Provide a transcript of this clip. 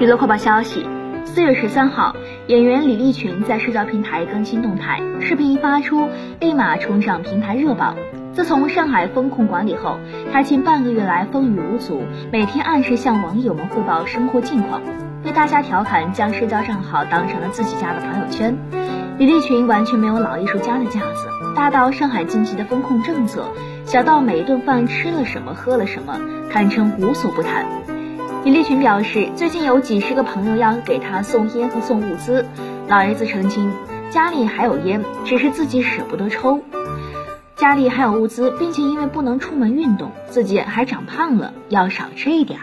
娱乐快报消息：四月十三号，演员李立群在社交平台更新动态，视频一发出，立马冲上平台热榜。自从上海封控管理后，他近半个月来风雨无阻，每天按时向网友们汇报生活近况，被大家调侃将社交账号当成了自己家的朋友圈。李立群完全没有老艺术家的架子，大到上海近期的风控政策，小到每一顿饭吃了什么喝了什么，堪称无所不谈。李立群表示，最近有几十个朋友要给他送烟和送物资。老爷子澄清，家里还有烟，只是自己舍不得抽。家里还有物资，并且因为不能出门运动，自己还长胖了，要少吃一点。